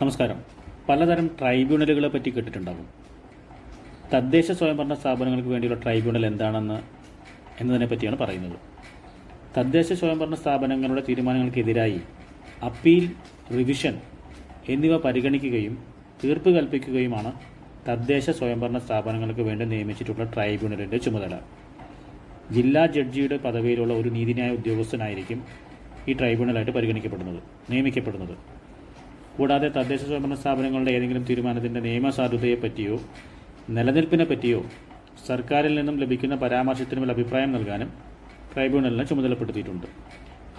നമസ്കാരം. പലതരം ട്രൈബ്യൂണലുകളെ പറ്റി കേട്ടിട്ടുണ്ടാകും തദ്ദേശ സ്വയംഭരണ സ്ഥാപനങ്ങൾക്ക് വേണ്ടിയുള്ള ട്രൈബ്യൂണൽ എന്താണെന്ന് എന്നതിനെ പറ്റിയാണ് പറയുന്നത്. തദ്ദേശ സ്വയംഭരണ സ്ഥാപനങ്ങളുടെ തീരുമാനങ്ങൾക്കെതിരായി അപ്പീൽ റിവിഷൻ എന്നിവ പരിഗണിക്കുകയും തീർപ്പ് കൽപ്പിക്കുകയുമാണ് തദ്ദേശ സ്വയംഭരണ സ്ഥാപനങ്ങൾക്ക് വേണ്ടി നിയമിച്ചിട്ടുള്ള ട്രൈബ്യൂണലിന്റെ ചുമതല. ജില്ലാ ജഡ്ജിയുടെ പദവിയിലുള്ള ഒരു നീതിന്യായ ഉദ്യോഗസ്ഥനായിരിക്കും ഈ ട്രൈബ്യൂണലായിട്ട് പരിഗണിക്കപ്പെടുന്നത് നിയമിക്കപ്പെടുന്നത്. കൂടാതെ തദ്ദേശ സ്വയംഭരണ സ്ഥാപനങ്ങളുടെ ഏതെങ്കിലും തീരുമാനത്തിന്റെ നിയമസാധുതയെ പറ്റിയോ നിലനിൽപ്പിനെ പറ്റിയോ സർക്കാരിൽ നിന്നും ലഭിക്കുന്ന പരാമർശത്തിനുമേൽ അഭിപ്രായം നൽകാനും ട്രൈബ്യൂണലിനെ ചുമതലപ്പെടുത്തിയിട്ടുണ്ട്.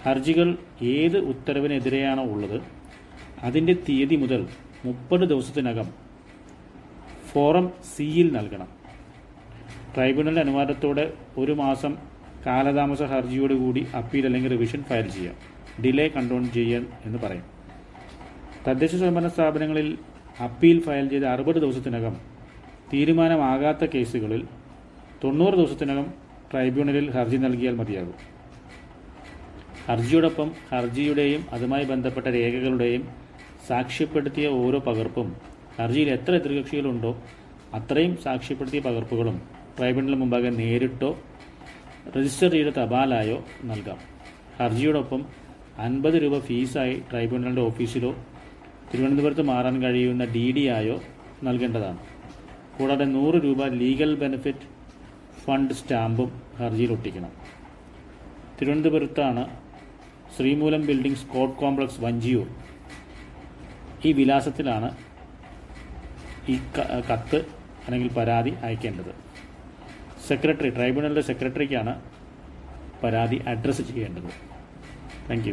ഹർജികൾ ഏത് ഉത്തരവിനെതിരെയാണോ ഉള്ളത് അതിന്റെ തീയതി മുതൽ മുപ്പത് ദിവസത്തിനകം ഫോറം സിയിൽ നൽകണം. ട്രൈബ്യൂണലിന്റെ അനുവാദത്തോടെ ഒരു മാസം കാലതാമസ ഹർജിയോടുകൂടി അപ്പീൽ അല്ലെങ്കിൽ റിവിഷൻ ഫയൽ ചെയ്യാം. ഡിലേ കൺട്രോൾ ചെയ്യാൻ എന്ന് പറയും. തദ്ദേശ സ്വയംഭരണ സ്ഥാപനങ്ങളിൽ അപ്പീൽ ഫയൽ ചെയ്ത അറുപത് ദിവസത്തിനകം തീരുമാനമാകാത്ത കേസുകളിൽ തൊണ്ണൂറ് ദിവസത്തിനകം ട്രൈബ്യൂണലിൽ ഹർജി നൽകിയാൽ മതിയാകും. ഹർജിയോടൊപ്പം ഹർജിയുടെയും അതുമായി ബന്ധപ്പെട്ട രേഖകളുടെയും സാക്ഷ്യപ്പെടുത്തിയ ഓരോ പകർപ്പും ഹർജിയിൽ എത്ര എതിർകക്ഷികളുണ്ടോ അത്രയും സാക്ഷ്യപ്പെടുത്തിയ പകർപ്പുകളും ട്രൈബ്യൂണലിന് മുമ്പാകെ നേരിട്ടോ രജിസ്റ്റർ ചെയ്ത തപാലായോ നൽകാം. ഹർജിയോടൊപ്പം അൻപത് രൂപ ഫീസായി ട്രൈബ്യൂണലിന്റെ ഓഫീസിലോ തിരുവനന്തപുരത്ത് മാറാൻ കഴിയുന്ന ഡി ഡി ആയോ നൽകേണ്ടതാണ്. കൂടാതെ നൂറ് രൂപ ലീഗൽ ബെനിഫിറ്റ് ഫണ്ട് സ്റ്റാമ്പും ഹർജിയിൽ ഒട്ടിക്കണം. തിരുവനന്തപുരത്താണ് Sreemoolam building Scott complex Vanchiyoor. ഈ വിലാസത്തിലാണ് ഈ കത്ത് അല്ലെങ്കിൽ പരാതി അയക്കേണ്ടത്. സെക്രട്ടറി ട്രൈബ്യൂണലിന്റെ സെക്രട്ടറിക്കാണ് പരാതി അഡ്രസ്സ് ചെയ്യേണ്ടത്. താങ്ക്